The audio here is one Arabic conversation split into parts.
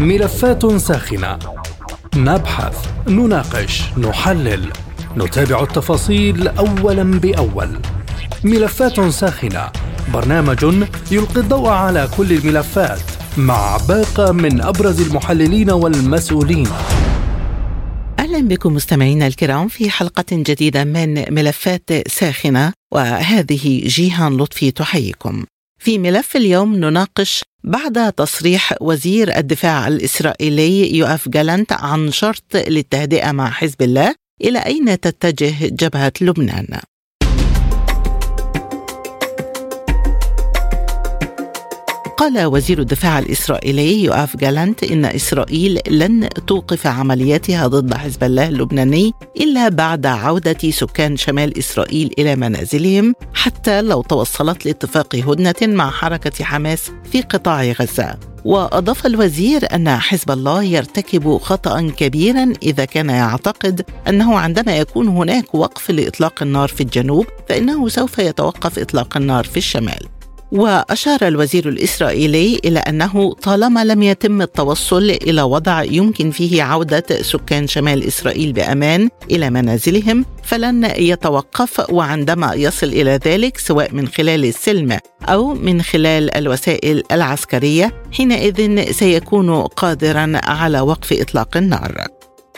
ملفات ساخنة. نبحث نناقش نحلل. نتابع التفاصيل اولا بأول. ملفات ساخنة. برنامج يلقي الضوء على كل الملفات مع باقة من أبرز المحللين والمسؤولين. أهلا بكم مستمعينا الكرام في حلقة جديدة من ملفات ساخنة وهذه جيهان لطفي تحييكم. في ملف اليوم نناقش بعد تصريح وزير الدفاع الإسرائيلي يوآف جالنت عن شرط للتهدئة مع حزب الله إلى أين تتجه جبهة لبنان؟ قال وزير الدفاع الإسرائيلي يؤاف جالانت إن إسرائيل لن توقف عملياتها ضد حزب الله اللبناني إلا بعد عودة سكان شمال إسرائيل إلى منازلهم حتى لو توصلت لاتفاق هدنة مع حركة حماس في قطاع غزة. وأضاف الوزير أن حزب الله يرتكب خطأ كبيرا إذا كان يعتقد أنه عندما يكون هناك وقف لإطلاق النار في الجنوب فإنه سوف يتوقف إطلاق النار في الشمال. وأشار الوزير الإسرائيلي إلى أنه طالما لم يتم التوصل إلى وضع يمكن فيه عودة سكان شمال إسرائيل بأمان إلى منازلهم فلن يتوقف وعندما يصل إلى ذلك سواء من خلال السلم أو من خلال الوسائل العسكرية حينئذ سيكون قادرا على وقف إطلاق النار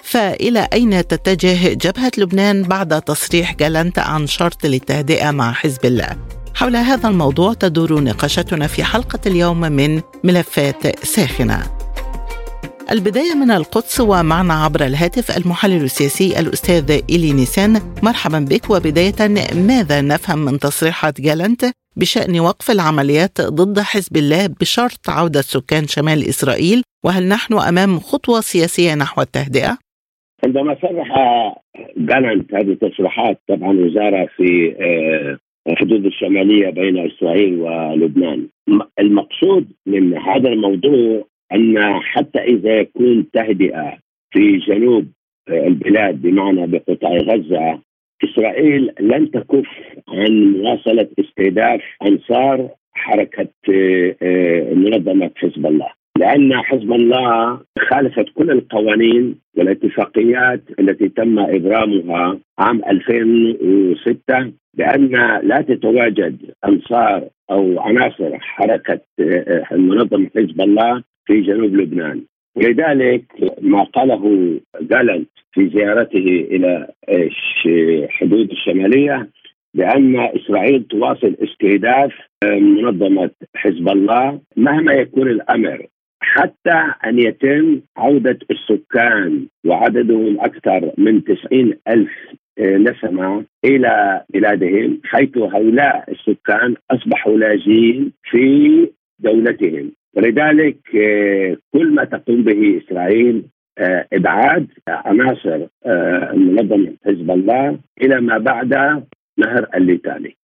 فإلى أين تتجه جبهة لبنان بعد تصريح جالنت عن شرط للتهدئة مع حزب الله؟ حول هذا الموضوع تدور نقاشتنا في حلقة اليوم من ملفات ساخنة. البداية من القدس ومعنا عبر الهاتف المحلل السياسي الأستاذ إيلي نيسان مرحبا بك وبداية ماذا نفهم من تصريحات جالنت بشأن وقف العمليات ضد حزب الله بشرط عودة سكان شمال إسرائيل وهل نحن أمام خطوة سياسية نحو التهدئة؟ عندما صرح جالنت هذه التصريحات طبعا وزارة في آه، الحدود الشمالية بين إسرائيل ولبنان. المقصود من هذا الموضوع أن حتى إذا يكون تهدئة في جنوب البلاد بمعنى بقطاع غزة إسرائيل لن تكف عن مواصله استهداف أنصار حركة آه، منظمة حزب الله. لأن حزب الله خالفت كل القوانين والاتفاقيات التي تم إبرامها عام 2006 بان لا تتواجد أنصار أو عناصر حركة آه، منظمه حزب الله في جنوب لبنان. ولذلك ما قاله جالنت في زيارته إلى حدود الشمالية بأن إسرائيل تواصل استهداف آه، منظمة حزب الله مهما يكون الأمر. حتى أن يتم عودة السكان وعددهم أكثر من 90 ألف آه، نسمة إلى بلادهم حيث هؤلاء السكان أصبحوا لاجئين في دولتهم. ولذلك آه، كل ما تقوم به إسرائيل آه، إبعاد عناصر منظمه حزب الله إلى ما بعد نهر الليتاني.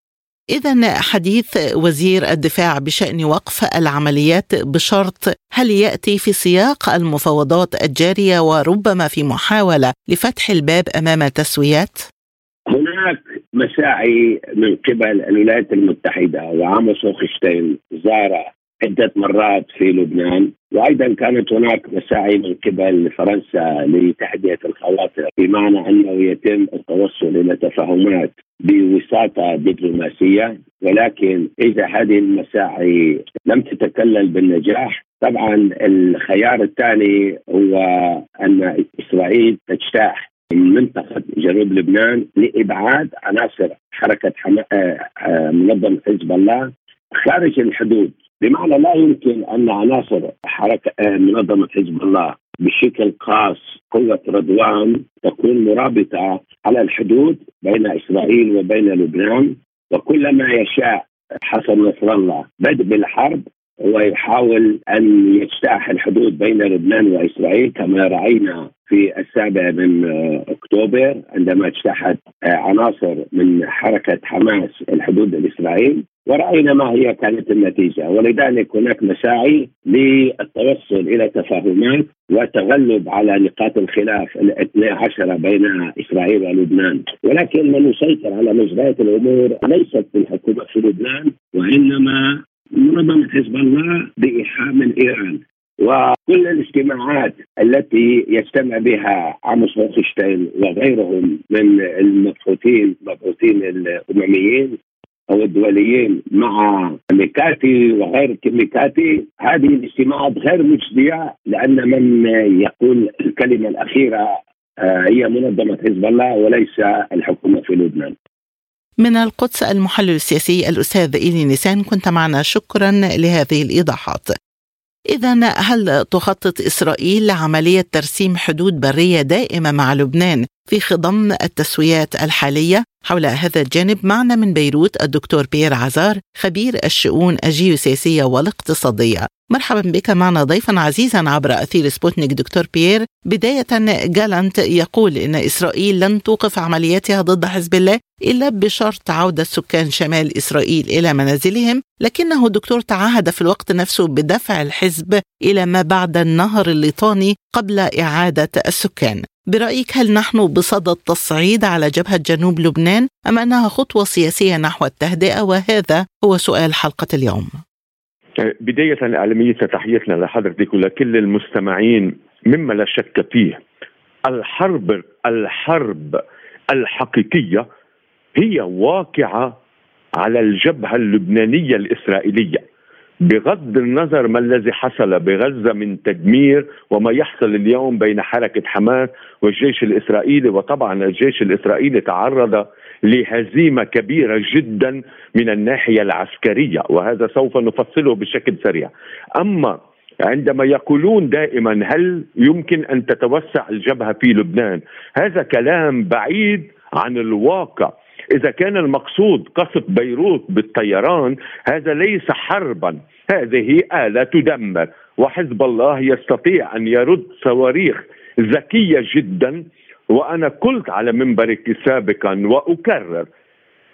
إذا حديث وزير الدفاع بشأن وقف العمليات بشرط هل يأتي في سياق المفاوضات الجارية وربما في محاولة لفتح الباب أمام تسويات؟ هناك مساعي من قبل الولايات المتحدة وعاموس هوخشتين زار عدة مرات في لبنان وأيضا كانت هناك مساعي من قبل فرنسا لتهدئه الخواطر بمعنى أنه يتم التوصل إلى تفاهمات بوساطة دبلوماسية. ولكن إذا هذه المساعي لم تتكلل بالنجاح طبعا الخيار الثاني هو أن إسرائيل تجتاح من منطقة جنوب لبنان لإبعاد عناصر حركة حما... آه، آه، منظمة حزب الله خارج الحدود. بمعنى لا يمكن أن عناصر حركة منظمة حزب الله بشكل خاص قوة رضوان تكون مرابطة على الحدود بين إسرائيل وبين لبنان. وكلما يشاء حسن نصر الله بدء بالحرب هو يحاول أن يجتاح الحدود بين لبنان وإسرائيل كما رأينا في السابع من أكتوبر عندما اجتاحت عناصر من حركة حماس الحدود الاسرائيل ورأينا ما هي كانت النتيجة. ولذلك هناك مساعي للتوصل إلى تفاهمات والتغلب على نقاط الخلاف الاثنى عشر بين إسرائيل ولبنان. ولكن من يسيطر على مجريات الأمور ليست في الحكومة في لبنان وإنما منظمة حزب الله بإيحاء من إيران. وكل الاجتماعات التي يجتمع بها عاموس هوخشتاين وغيرهم من المبحوثين المبحوثين الأمميين أو الدوليين مع ميكاتي وغير ميكاتي هذه الاجتماعات غير مجديه لأن من يقول الكلمة الأخيرة آه، هي منظمة حزب الله وليس الحكومة في لبنان. من القدس المحلل السياسي الأستاذ ايلي نيسان كنت معنا شكرا لهذه الإيضاحات. إذا هل تخطط إسرائيل لعملية ترسيم حدود برية دائمة مع لبنان في خضم التسويات الحالية؟ حول هذا الجانب معنا من بيروت الدكتور بيير عزار خبير الشؤون الجيوسياسية والاقتصادية. مرحبا بك معنا ضيفا عزيزا عبر أثير سبوتنيك دكتور بيير. بداية جالانت يقول إن إسرائيل لن توقف عملياتها ضد حزب الله إلا بشرط عودة سكان شمال إسرائيل إلى منازلهم. لكنه الدكتور تعهد في الوقت نفسه بدفع الحزب إلى ما بعد النهر الليطاني قبل إعادة السكان. برأيك هل نحن بصدد تصعيد على جبهة جنوب لبنان أم أنها خطوة سياسية نحو التهدئة؟ وهذا هو سؤال حلقة اليوم. بداية إعلامية تحياتنا لحضرتك ولكل المستمعين مما لا شك فيه. الحرب الحرب الحقيقية هي واقعة على الجبهة اللبنانية الإسرائيلية. بغض النظر ما الذي حصل بغزة من تدمير وما يحصل اليوم بين حركة حماس والجيش الإسرائيلي وطبعا الجيش الإسرائيلي تعرض لهزيمة كبيرة جدا من الناحية العسكرية وهذا سوف نفصله بشكل سريع أما عندما يقولون دائما هل يمكن أن تتوسع الجبهة في لبنان؟ هذا كلام بعيد عن الواقع، إذا كان المقصود قصف بيروت بالطيران هذا ليس حربا، هذه اله تدمر، وحزب الله يستطيع أن يرد صواريخ ذكية جدا. وأنا قلت على منبرك سابقا وأكرر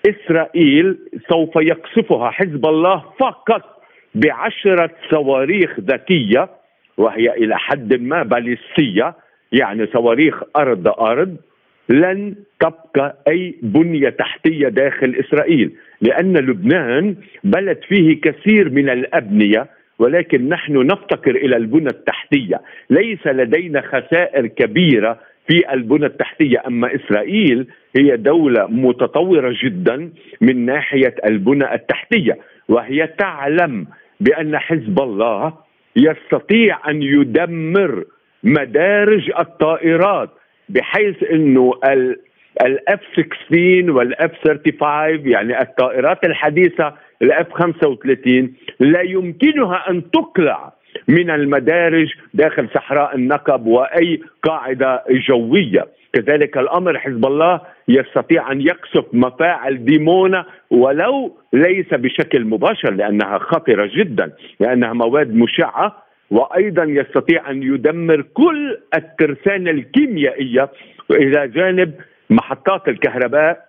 إسرائيل سوف يقصفها حزب الله فقط بعشرة صواريخ ذكية وهي إلى حد ما باليستية يعني صواريخ أرض أرض. لن تبقى أي بنية تحتية داخل إسرائيل لأن لبنان بلد فيه كثير من الأبنية ولكن نحن نفتقر إلى البنى التحتية. ليس لدينا خسائر كبيرة في البنى التحتية أما إسرائيل هي دولة متطورة جدا من ناحية البنى التحتية وهي تعلم بأن حزب الله يستطيع أن يدمر مدارج الطائرات بحيث إنه ال F 16 وال F 35 يعني الطائرات الحديثة ال F 35 لا يمكنها أن تقلع من المدارج داخل صحراء النقب وأي قاعدة جوية. كذلك الأمر حزب الله يستطيع أن يقصف مفاعل ديمونا ولو ليس بشكل مباشر لأنها خطرة جدا لأنها مواد مشعة وأيضا يستطيع أن يدمر كل الترسانة الكيميائية إلى جانب محطات الكهرباء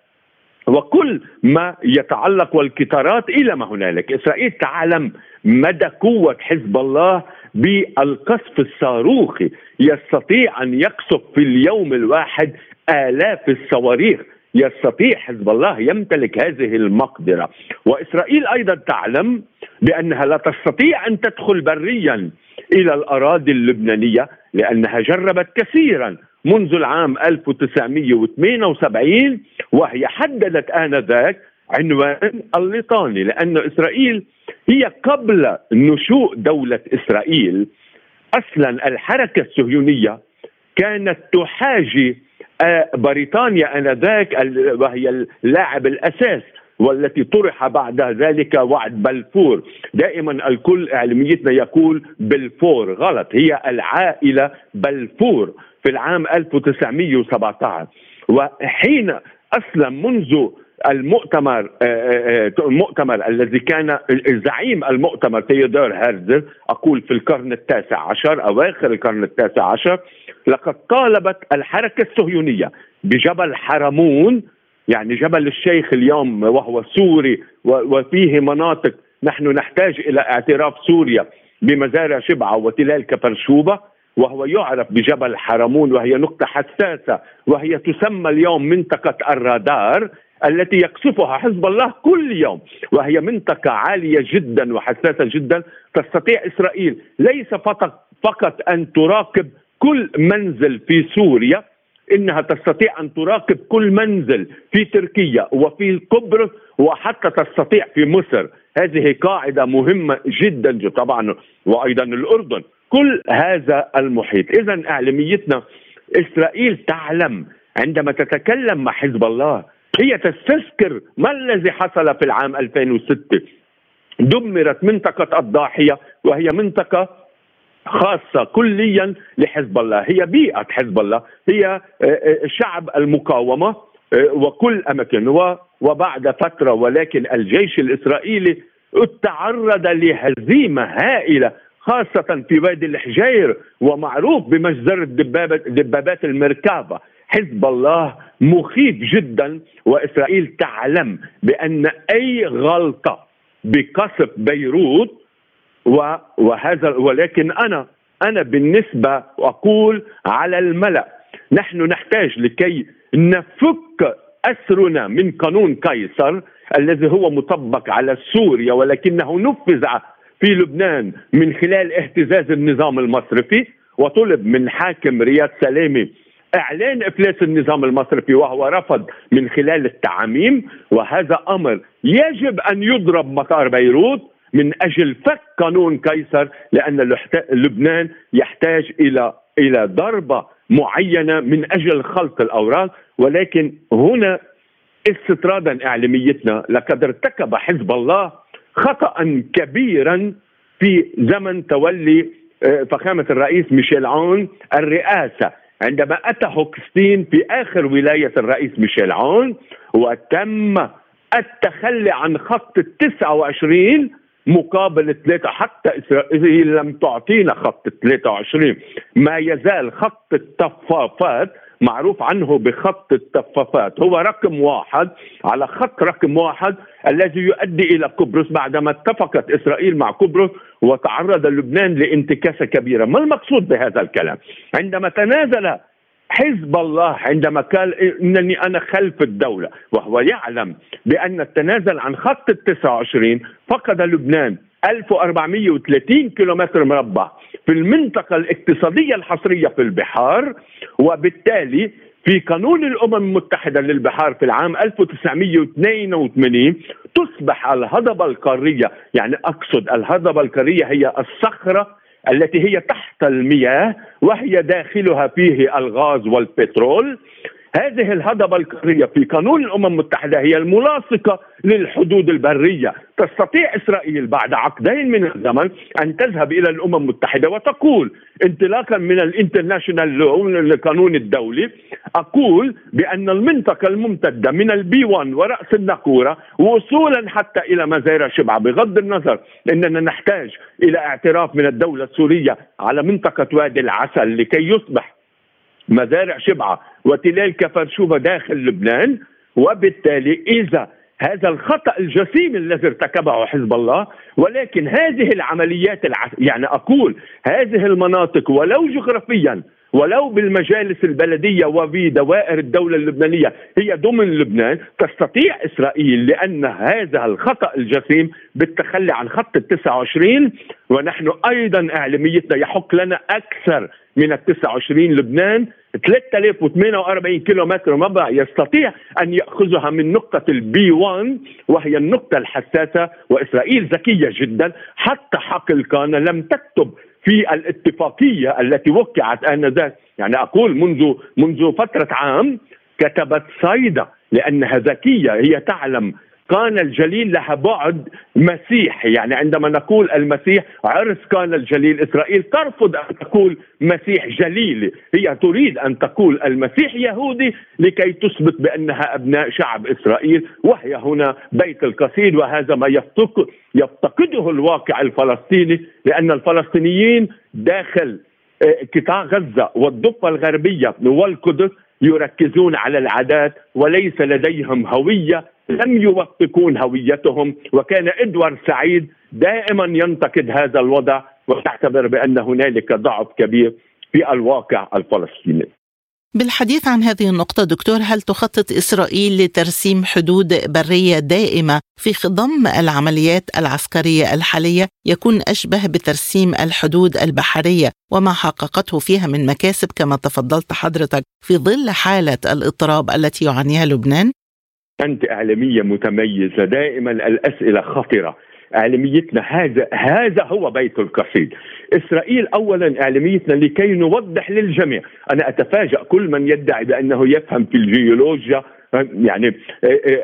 وكل ما يتعلق والقطارات إلى ما هنالك، إسرائيل تعلم مدى قوة حزب الله بالقصف الصاروخي، يستطيع أن يقصف في اليوم الواحد آلاف الصواريخ. يستطيع حزب الله يمتلك هذه المقدرة. وإسرائيل أيضا تعلم بأنها لا تستطيع أن تدخل بريا إلى الأراضي اللبنانية لأنها جربت كثيرا منذ العام 1978 وهي حددت آنذاك عنوان الليطاني لأن إسرائيل هي قبل نشوء دولة إسرائيل. أصلا الحركة الصهيونية كانت تحاجي آه، بريطانيا آنذاك وهي اللاعب الأساس والتي طرح بعد ذلك وعد بلفور. دائما الكل إعلاميتنا يقول بلفور غلط هي العائلة بلفور في العام 1917 وحين أصلا منذ المؤتمر المؤتمر الذي كان زعيم المؤتمر تيودور هرزل أقول في القرن التاسع عشر أواخر القرن التاسع عشر لقد طالبت الحركة الصهيونية بجبل حرمون يعني جبل الشيخ اليوم وهو سوري وفيه مناطق نحن نحتاج إلى اعتراف سوريا بمزارع شبعة وتلال كفرشوبه وهو يعرف بجبل حرمون وهي نقطة حساسة وهي تسمى اليوم منطقة الرادار التي يقصفها حزب الله كل يوم وهي منطقة عالية جدا وحساسة جدا تستطيع إسرائيل ليس فقط فقط أن تراقب كل منزل في سوريا إنها تستطيع أن تراقب كل منزل في تركيا وفي قبرص وحتى تستطيع في مصر. هذه قاعدة مهمة جدا, طبعا وأيضا الأردن. كل هذا المحيط. اذا إعلاميتنا إسرائيل تعلم عندما تتكلم مع حزب الله هي تستذكر ما الذي حصل في العام 2006 دمرت منطقة الضاحية وهي منطقة خاصة كليا لحزب الله. هي بيئة حزب الله. هي آه، آه، شعب المقاومة آه، وكل أماكن. وبعد فترة ولكن الجيش الإسرائيلي تعرض لهزيمة هائلة خاصة في وادي الحجير ومعروف بمجزرة دبابات المركبة حزب الله مخيف جدا وإسرائيل تعلم بأن أي غلطة بقصف بيروت وهذا ولكن أنا أنا بالنسبة أقول على الملأ نحن نحتاج لكي نفك أسرنا من قانون قيصر الذي هو مطبق على سوريا ولكنه نفذ في لبنان من خلال اهتزاز النظام المصرفي وطلب من حاكم رياض سلامي إعلان إفلاس النظام المصرفي وهو رفض من خلال التعميم وهذا أمر يجب أن يضرب مطار بيروت. من أجل فك قانون قيصر لأن لبنان يحتاج إلى إلى ضربة معينة من أجل خلط الأوراق. ولكن هنا استطرادا إعلاميتنا لقد ارتكب حزب الله خطأ كبيرا في زمن تولي آه، فخامة الرئيس ميشيل عون الرئاسة. عندما أتى هوكستين في آخر ولاية الرئيس ميشيل عون وتم التخلي عن خط ال 29 مقابل ثلاثة حتى إسرائيل لم تعطينا خط 23 ما يزال خط التفافات معروف عنه بخط التفافات. هو رقم واحد على خط رقم واحد الذي يؤدي إلى قبرص بعدما اتفقت إسرائيل مع قبرص وتعرض لبنان لانتكاسة كبيرة. ما المقصود بهذا الكلام؟ عندما تنازل حزب الله عندما قال إنني أنا خلف الدولة وهو يعلم بأن التنازل عن خط ال 29 فقد لبنان 1430 كيلومتر مربع في المنطقة الاقتصادية الحصرية في البحار وبالتالي في قانون الأمم المتحدة للبحار في العام 1982 تصبح الهضبة القارية يعني أقصد الهضبة القارية هي الصخرة التي هي تحت المياه وهي داخلها فيه الغاز والبترول. هذه الهضبة القارية في قانون الأمم المتحدة هي الملاصقة للحدود البرية. تستطيع إسرائيل بعد عقدين من الزمن أن تذهب إلى الأمم المتحدة وتقول انطلاقا من ال international law القانون الدولي أقول بأن المنطقة الممتدة من ال B 1 ورأس النقورة وصولا حتى إلى مزارع شبعة بغض النظر أننا نحتاج إلى اعتراف من الدولة السورية على منطقة وادي العسل لكي يصبح مزارع شبعة وتلال كفرشوبة داخل لبنان وبالتالي إذا هذا الخطأ الجسيم الذي ارتكبه حزب الله ولكن هذه العمليات الع... يعني أقول هذه المناطق ولو جغرافيا ولو بالمجالس البلدية وفي دوائر الدولة اللبنانية هي ضمن لبنان تستطيع إسرائيل لأن هذا الخطأ الجسيم بالتخلي عن خط ال 29 ونحن أيضا إعلاميتنا يحق لنا أكثر من ال 29 لبنان 3048 كيلو متر مربع يستطيع أن يأخذها من نقطة البي 1 وهي النقطة الحساسة وإسرائيل ذكية جدا حتى حقل كان لم تكتب في الاتفاقية التي وقعت آنذاك. يعني أقول منذ منذ فترة عام كتبت صيدا لأنها ذكية هي تعلم كان الجليل لها بعد مسيحي يعني عندما نقول المسيح عرس كان الجليل. إسرائيل ترفض أن تقول مسيح جليلي هي تريد أن تقول المسيح يهودي لكي تثبت بأنها أبناء شعب إسرائيل وهي هنا بيت القصيد وهذا ما يفتقده الواقع الفلسطيني لأن الفلسطينيين داخل آه، قطاع غزة والضفة الغربية والقدس يركزون على العادات وليس لديهم هوية لم يوثقون هويتهم وكان إدوارد سعيد دائما ينتقد هذا الوضع ويعتبر بأن هنالك ضعف كبير في الواقع الفلسطيني بالحديث عن هذه النقطة دكتور هل تخطط إسرائيل لترسيم حدود برية دائمة في خضم العمليات العسكرية الحالية يكون أشبه بترسيم الحدود البحرية وما حققته فيها من مكاسب كما تفضلت حضرتك في ظل حالة الاضطراب التي يعانيها لبنان؟ أنت إعلامية متميزة دائما الأسئلة خطرة. إعلاميتنا هذا هذا هو بيت القصيد. إسرائيل اولا إعلاميتنا لكي نوضح للجميع. أنا أتفاجأ كل من يدعي بأنه يفهم في الجيولوجيا يعني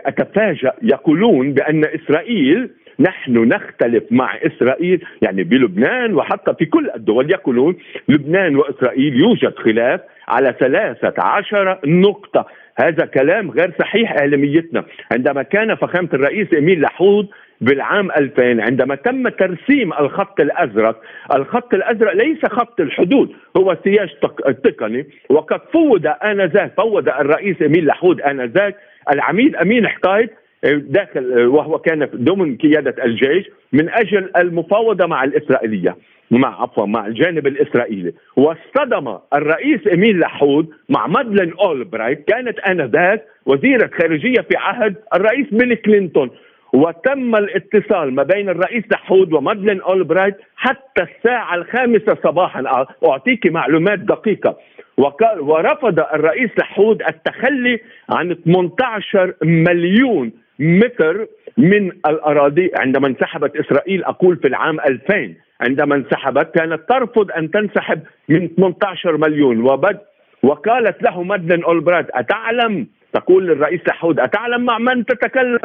أتفاجأ يقولون بأن إسرائيل نحن نختلف مع إسرائيل يعني بلبنان وحتى في كل الدول يقولون لبنان وإسرائيل يوجد خلاف على ثلاثة عشر نقطة. هذا كلام غير صحيح أعلاميتنا. عندما كان فخامة الرئيس اميل لحود بالعام 2000 عندما تم ترسيم الخط الأزرق، الخط الأزرق ليس خط الحدود هو سياج تقني. وقد فوض آنذاك فوض الرئيس اميل لحود آنذاك العميد أمين حقايد داخل وهو كان ضمن قيادة الجيش من أجل المفاوضة مع الإسرائيلية مع عفوا مع الجانب الإسرائيلي. واصطدم الرئيس اميل لحود مع مادلين اولبرايت كانت آنذاك وزيرة خارجية في عهد الرئيس بيل كلينتون. وتم الاتصال ما بين الرئيس لحود ومادلين اولبرايت حتى الساعة الخامسة صباحا. أعطيك معلومات دقيقة. ورفض الرئيس لحود التخلي عن 18 مليون متر من الأراضي عندما انسحبت إسرائيل أقول في العام 2000 عندما انسحبت كانت ترفض أن تنسحب من 18 مليون. وبد وقالت له مادلين أولبرايت أتعلم؟ تقول للرئيس لحود أتعلم مع من تتكلم؟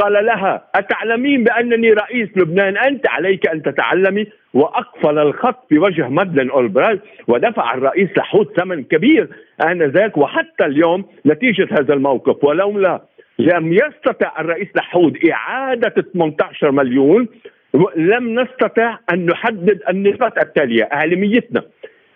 قال لها أتعلمين بأنني رئيس لبنان؟ أنت عليك أن تتعلمي. وأقفل الخط في وجه مدلن أولبرايت ودفع الرئيس لحود ثمن كبير آنذاك وحتى اليوم نتيجة هذا الموقف. ولولا لم يستطع الرئيس لحود إعادة 18 مليون لم نستطع أن نحدد النقاط التالية أهميتنا.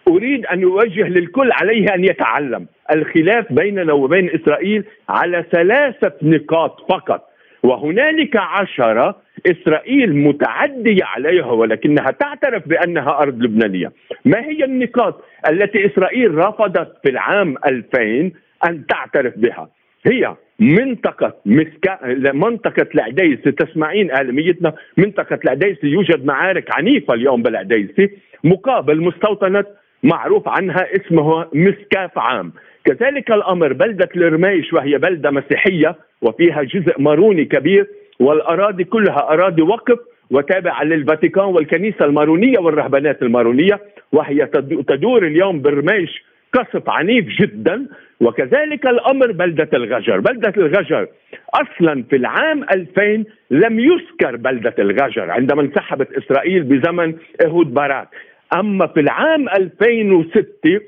أريد أن أوجه للكل عليه أن يتعلم. الخلاف بيننا وبين إسرائيل على ثلاثة نقاط فقط. وهنالك عشرة إسرائيل متعدية عليها ولكنها تعترف بأنها أرض لبنانية. ما هي النقاط التي إسرائيل رفضت في العام 2000 أن تعترف بها؟ هي منطقة مسكا منطقة العديسة تسمعين آلميتنا؟ منطقة العديسة يوجد معارك عنيفة اليوم بالعديسة مقابل مستوطنة معروف عنها اسمه مسكاف عام. كذلك الأمر بلدة الرميش وهي بلدة مسيحية وفيها جزء ماروني كبير والأراضي كلها أراضي وقف وتابعة للفاتيكان والكنيسة المارونية والرهبانات المارونية وهي تدور اليوم برميش قصف عنيف جدا وكذلك الأمر بلدة الغجر، بلدة الغجر أصلا في العام 2000 لم يذكر بلدة الغجر عندما انسحبت إسرائيل بزمن إهود باراك، أما في العام 2006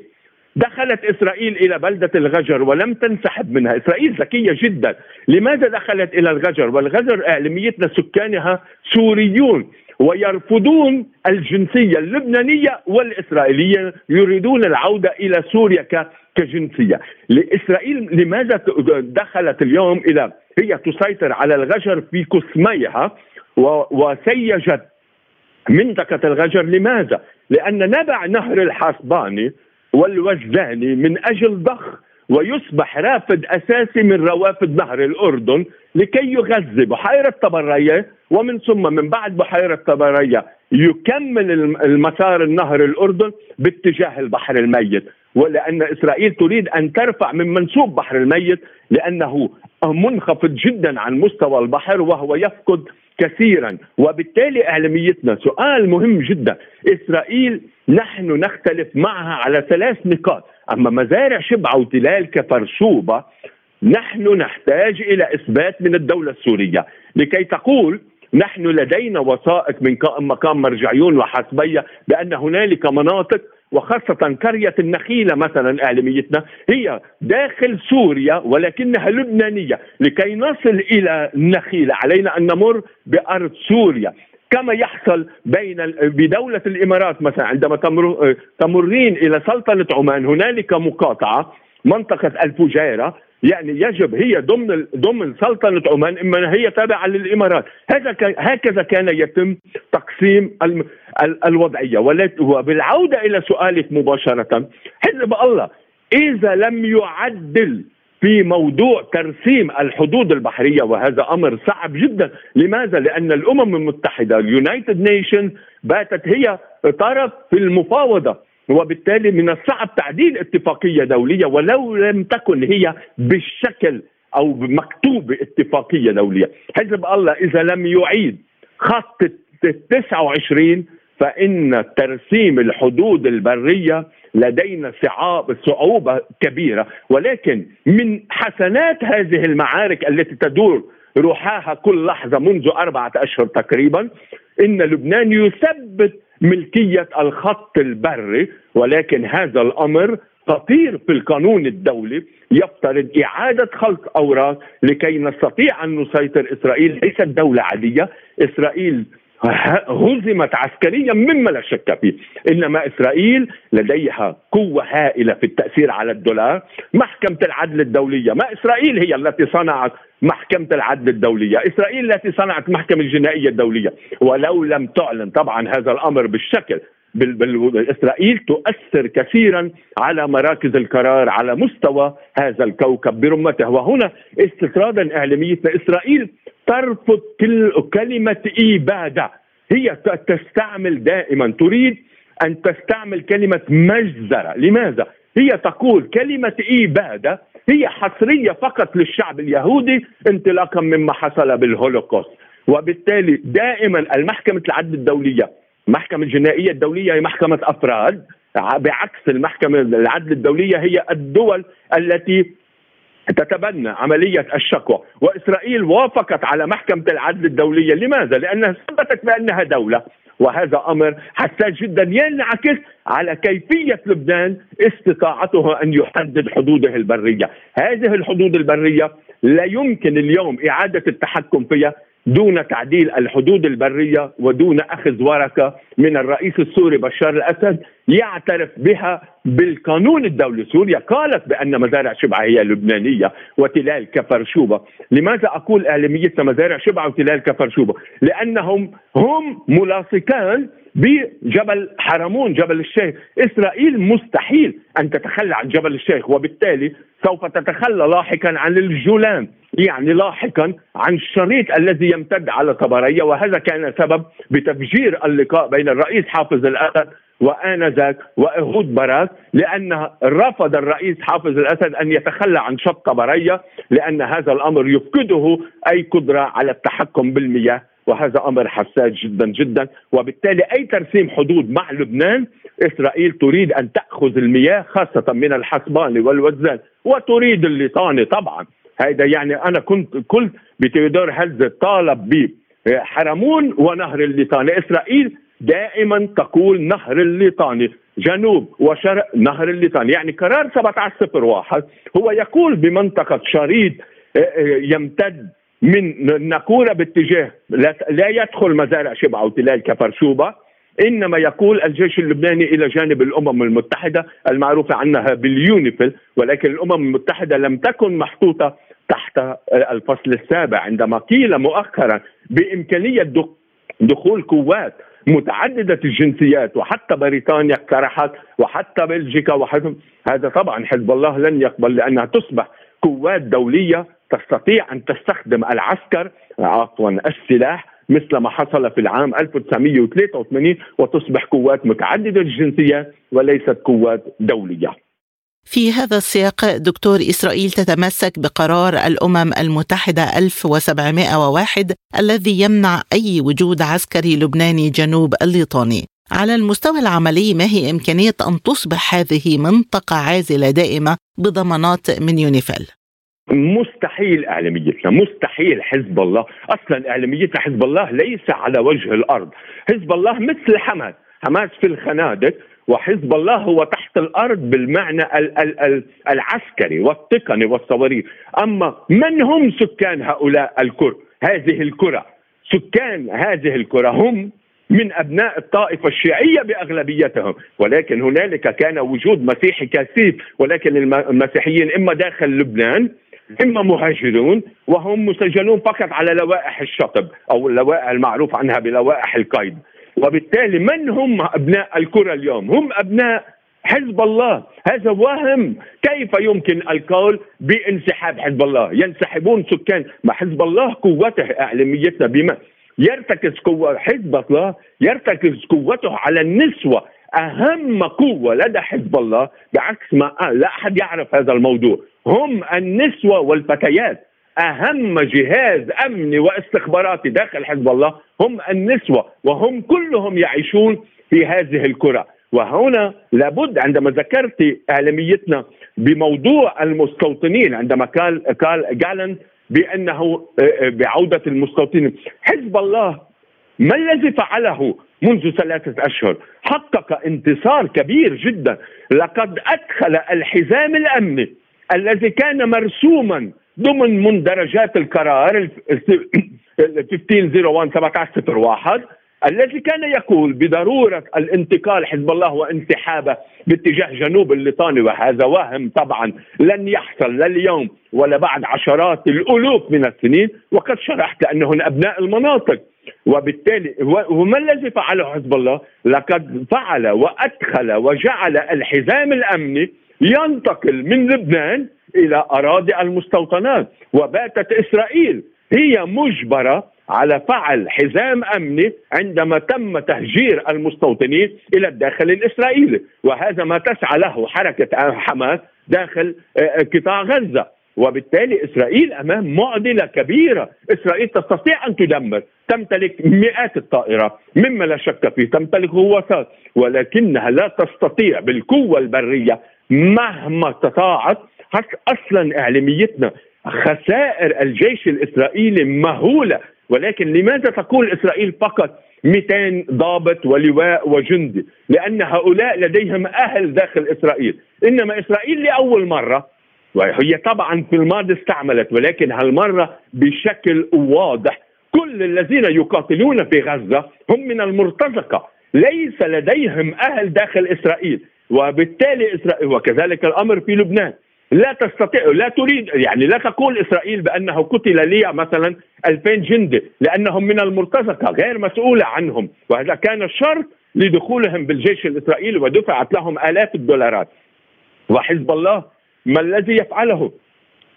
دخلت إسرائيل إلى بلدة الغجر ولم تنسحب منها، إسرائيل ذكية جدا، لماذا دخلت إلى الغجر؟ والغجر اعلاميتنا سكانها سوريون. ويرفضون الجنسية اللبنانية والإسرائيلية، يريدون العودة إلى سوريا كجنسية، لإسرائيل لماذا دخلت اليوم إلى هي تسيطر على الغجر في قسميها وسيجت منطقة الغجر لماذا؟ لأن نبع نهر الحصباني والوجداني من أجل ضخ ويصبح رافد أساسي من روافد نهر الأردن لكي يغذي بحيره طبريه ومن ثم من بعد بحيرة طبرية يكمل المسار النهر الأردن باتجاه البحر الميت. ولأن إسرائيل تريد أن ترفع من منسوب بحر الميت لأنه منخفض جدا عن مستوى البحر وهو يفقد كثيرا. وبالتالي اعلاميتنا سؤال مهم جدا. إسرائيل نحن نختلف معها على ثلاث نقاط. أما مزارع شبعه وتلال كفرشوبه نحن نحتاج إلى إثبات من الدولة السورية. لكي تقول نحن لدينا وثائق من مقام مرجعيون وحسبية بأن هنالك مناطق وخاصة قرية النخيلة مثلا إعلاميتنا هي داخل سوريا ولكنها لبنانية. لكي نصل إلى النخيلة علينا أن نمر بأرض سوريا. كما يحصل بين بدولة الإمارات مثلا عندما تمر تمرين إلى سلطنة عمان هنالك مقاطعة منطقة الفجيرة يعني يجب هي ضمن ضمن سلطنة عمان إما هي تابعة للإمارات. هذا هكذا كان يتم تقسيم الوضعية. وبالعودة إلى سؤالك مباشرة حزب الله إذا لم يعدل في موضوع ترسيم الحدود البحرية وهذا أمر صعب جدا، لماذا؟ لأن الأمم المتحدة ال United Nation باتت هي طرف في المفاوضة. وبالتالي من الصعب تعديل اتفاقية دولية ولو لم تكن هي بالشكل أو مكتوبه اتفاقية دولية، حزب الله إذا لم يعيد خط 29 فإن ترسيم الحدود البرية لدينا صعاب صعوبة كبيرة. ولكن من حسنات هذه المعارك التي تدور روحاها كل لحظة منذ أربعة أشهر تقريبا إن لبنان يثبت ملكية الخط البري ولكن هذا الأمر خطير في القانون الدولي يفترض إعادة خلق أوراق لكي نستطيع أن نسيطر. إسرائيل ليست دولة عادية. إسرائيل هزمت عسكريا مما لا شك فيه. إنما إسرائيل لديها قوة هائلة في التأثير على الدولار. محكمة العدل الدولية ما إسرائيل هي التي صنعت محكمة العدل الدولية. إسرائيل التي صنعت محكمة الجنائية الدولية. ولو لم تعلن طبعا هذا الأمر بالشكل إسرائيل تؤثر كثيرا على مراكز القرار على مستوى هذا الكوكب برمته. وهنا استطرادا اعلاميتنا إسرائيل ترفض كلمة إبادة. هي تستعمل دائما تريد أن تستعمل كلمة مجزرة. لماذا؟ هي تقول كلمة اباده هي حصرية فقط للشعب اليهودي انطلاقا مما حصل بالهولوكوست. وبالتالي دائما المحكمة العدل الدولية المحكمة الجنائية الدولية هي محكمة أفراد بعكس المحكمة العدل الدولية هي الدول التي تتبنى عملية الشكوى. وإسرائيل وافقت على محكمة العدل الدولية. لماذا؟ لأنها ثبتت بأنها دولة. وهذا أمر حساس جدا ينعكس على كيفية لبنان استطاعته أن يحدد حدوده البرية. هذه الحدود البرية لا يمكن اليوم إعادة التحكم فيها دون تعديل الحدود البرية ودون أخذ ورقة من الرئيس السوري بشار الأسد يعترف بها بالقانون الدولي سوريا قالت بأن مزارع شبعة هي لبنانيه وتلال كفرشوبه، لماذا أقول إعلامية مزارع شبعة وتلال كفرشوبه؟ لأنهم هم ملاصقان بجبل حرمون جبل الشيخ. إسرائيل مستحيل أن تتخلى عن جبل الشيخ وبالتالي سوف تتخلى لاحقا عن الجولان يعني لاحقا عن الشريط الذي يمتد على طبرية. وهذا كان سبب بتفجير اللقاء بين الرئيس حافظ الأسد وآنذاك وإهود باراك لأن رفض الرئيس حافظ الأسد أن يتخلى عن شط طبرية لأن هذا الأمر يفقده أي قدرة على التحكم بالمياه. وهذا أمر حساس جدا جدا. وبالتالي أي ترسيم حدود مع لبنان إسرائيل تريد أن تأخذ المياه خاصة من الحسباني والوزان وتريد الليطاني طبعا. هذا يعني أنا كنت كنت بتيودور هلز طالب بحرمون ونهر الليطاني إسرائيل دائما تقول نهر الليطاني جنوب وشرق نهر الليطاني يعني قرار 1701 هو يقول بمنطقة شريط آه، آه، يمتد من نقول باتجاه لا يدخل مزارع شبع أو تلال كفرشوبة إنما يقول الجيش اللبناني إلى جانب الأمم المتحدة المعروفة عنها باليونيفيل ولكن الأمم المتحدة لم تكن محطوطة تحت الفصل السابع عندما قيل مؤخرا بإمكانية دخول قوات متعددة الجنسيات وحتى بريطانيا اقترحت وحتى بلجيكا وحتى هذا طبعا حزب الله لن يقبل لأنها تصبح قوات دولية تستطيع أن تستخدم العسكر عفوا السلاح مثل ما حصل في العام 1983 وتصبح قوات متعددة الجنسيات وليست قوات دولية. في هذا السياق دكتور إسرائيل تتمسك بقرار الأمم المتحدة 1701 الذي يمنع أي وجود عسكري لبناني جنوب الليطاني على المستوى العملي ما هي إمكانية أن تصبح هذه منطقة عازلة دائمة بضمانات من يونيفيل؟ مستحيل إعلاميتنا مستحيل حزب الله. أصلا إعلاميتنا حزب الله ليس على وجه الأرض. حزب الله مثل حماس. حماس في الخنادق وحزب الله هو تحت الأرض بالمعنى العسكري والتقني والصواريخ أما من هم سكان هؤلاء الكرة؟ هذه الكرة. سكان هذه الكرة هم من أبناء الطائفة الشيعية بأغلبيتهم. ولكن هنالك كان وجود مسيحي كثيف ولكن المسيحيين إما داخل لبنان إما مهاجرون وهم مسجلون فقط على لوائح الشطب أو اللوائح المعروف عنها بلوائح القيد وبالتالي من هم أبناء الكرة اليوم؟ هم أبناء حزب الله. هذا وهم كيف يمكن القول بانسحاب حزب الله؟ ينسحبون سكان ما حزب الله قوته إعلاميتنا بما يرتكز قوة حزب الله يرتكز قوته على النسوة. أهم قوة لدى حزب الله بعكس ما لا أحد يعرف هذا الموضوع. هم النسوة والفتيات أهم جهاز أمني واستخباراتي داخل حزب الله هم النسوة وهم كلهم يعيشون في هذه الكرة. وهنا لابد عندما ذكرت إعلاميتنا بموضوع المستوطنين عندما قال قال جالن بأنه آه، آه، بعودة المستوطنين حزب الله ما الذي فعله منذ ثلاثة أشهر؟ حقق انتصار كبير جدا. لقد أدخل الحزام الأمني. الذي كان مرسوما ضمن مندرجات القرار 1501 1701 الذي كان يقول بضرورة الانتقال حزب الله وانسحابه باتجاه جنوب الليطاني وهذا وهم طبعا لن يحصل لا اليوم ولا بعد عشرات الألوف من السنين وقد شرحت انهم أبناء المناطق وبالتالي وما الذي فعله حزب الله؟ لقد فعل وأدخل وجعل الحزام الأمني ينتقل من لبنان إلى أراضي المستوطنات وباتت إسرائيل. هي مجبرة على فعل حزام امني عندما تم تهجير المستوطنين إلى الداخل الإسرائيلي وهذا ما تسعى له حركة حماس داخل آه، قطاع غزة. وبالتالي إسرائيل أمام معضلة كبيرة، إسرائيل تستطيع أن تدمر، تمتلك مئات الطائرات مما لا شك فيه، تمتلك غواصات ولكنها لا تستطيع بالقوة البرية مهما استطاعت أصلا إعلاميتنا خسائر الجيش الإسرائيلي مهولة؟ ولكن لماذا تقول إسرائيل فقط 200 ضابط ولواء وجندي؟ لأن هؤلاء لديهم أهل داخل إسرائيل. إنما إسرائيل لأول مرة وهي طبعا في الماضي استعملت ولكن هالمرة بشكل واضح. كل الذين يقاتلون في غزة هم من المرتزقة. ليس لديهم أهل داخل إسرائيل. وبالتالي إسرائيل وكذلك الأمر في لبنان. لا تستطيع لا تريد يعني لا تقول إسرائيل بأنه قتل لي مثلا 2000 جندي لأنهم من المرتزقة غير مسؤولة عنهم. وهذا كان الشرط لدخولهم بالجيش الإسرائيلي ودفعت لهم آلاف الدولارات. وحزب الله ما الذي يفعله؟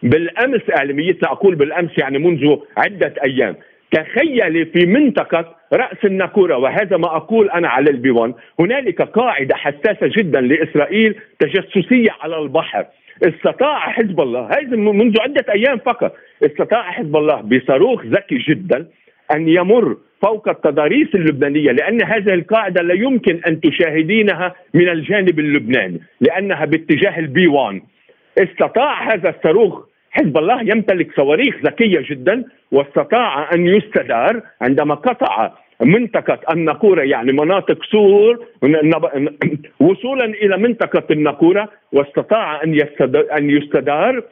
بالأمس اعلاميتنا أقول بالأمس يعني منذ عدة أيام. تخيلي في منطقة رأس الناكورة وهذا ما أقول أنا على البيوان هنالك قاعدة حساسة جدا لإسرائيل تجسسية على البحر. استطاع حزب الله هذا منذ عدة أيام فقط استطاع حزب الله بصاروخ ذكي جدا أن يمر فوق التضاريس اللبنانية لأن هذه القاعدة لا يمكن أن تشاهدينها من الجانب اللبناني لأنها باتجاه ال B 1 استطاع هذا الصاروخ حزب الله يمتلك صواريخ ذكية جدا واستطاع أن يستدار عندما قطع منطقة النقورة يعني مناطق سور وصولا إلى منطقة النقورة واستطاع أن أن يستدار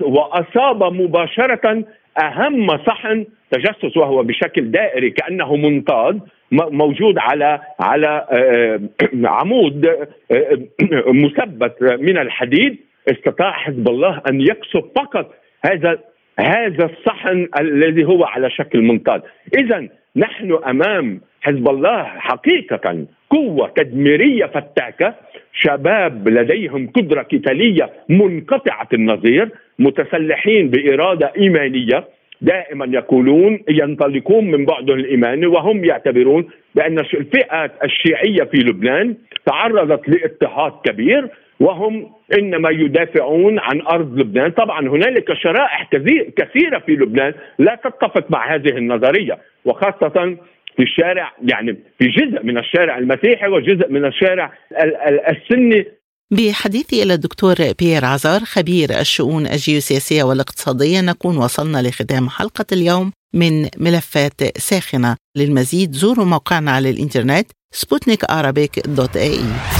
وأصاب مباشرة أهم صحن تجسس وهو بشكل دائري كأنه منطاد موجود على على آه، عمود آه، مثبت من الحديد. استطاع حزب الله أن يكسب فقط هذا هذا الصحن الذي هو على شكل منطاد إذا نحن أمام حزب الله حقيقة قوة تدميرية فتاكة. شباب لديهم قدرة قتالية منقطعة النظير متسلحين بإرادة إيمانية. دائما يقولون ينطلقون من بعدهم الايماني وهم يعتبرون بأن الفئات الشيعية في لبنان تعرضت لاضطهاد كبير. وهم إنما يدافعون عن أرض لبنان، طبعا هنالك شرائح كثيرة في لبنان لا تتفق مع هذه النظرية وخاصة في الشارع يعني في جزء من الشارع المسيحي وجزء من الشارع السني. بحديثي إلى الدكتور بيير عزار خبير الشؤون الجيوسياسية والاقتصادية نكون وصلنا لختام حلقة اليوم من ملفات ساخنة. للمزيد زوروا موقعنا على الإنترنت سبوتنيك dot ae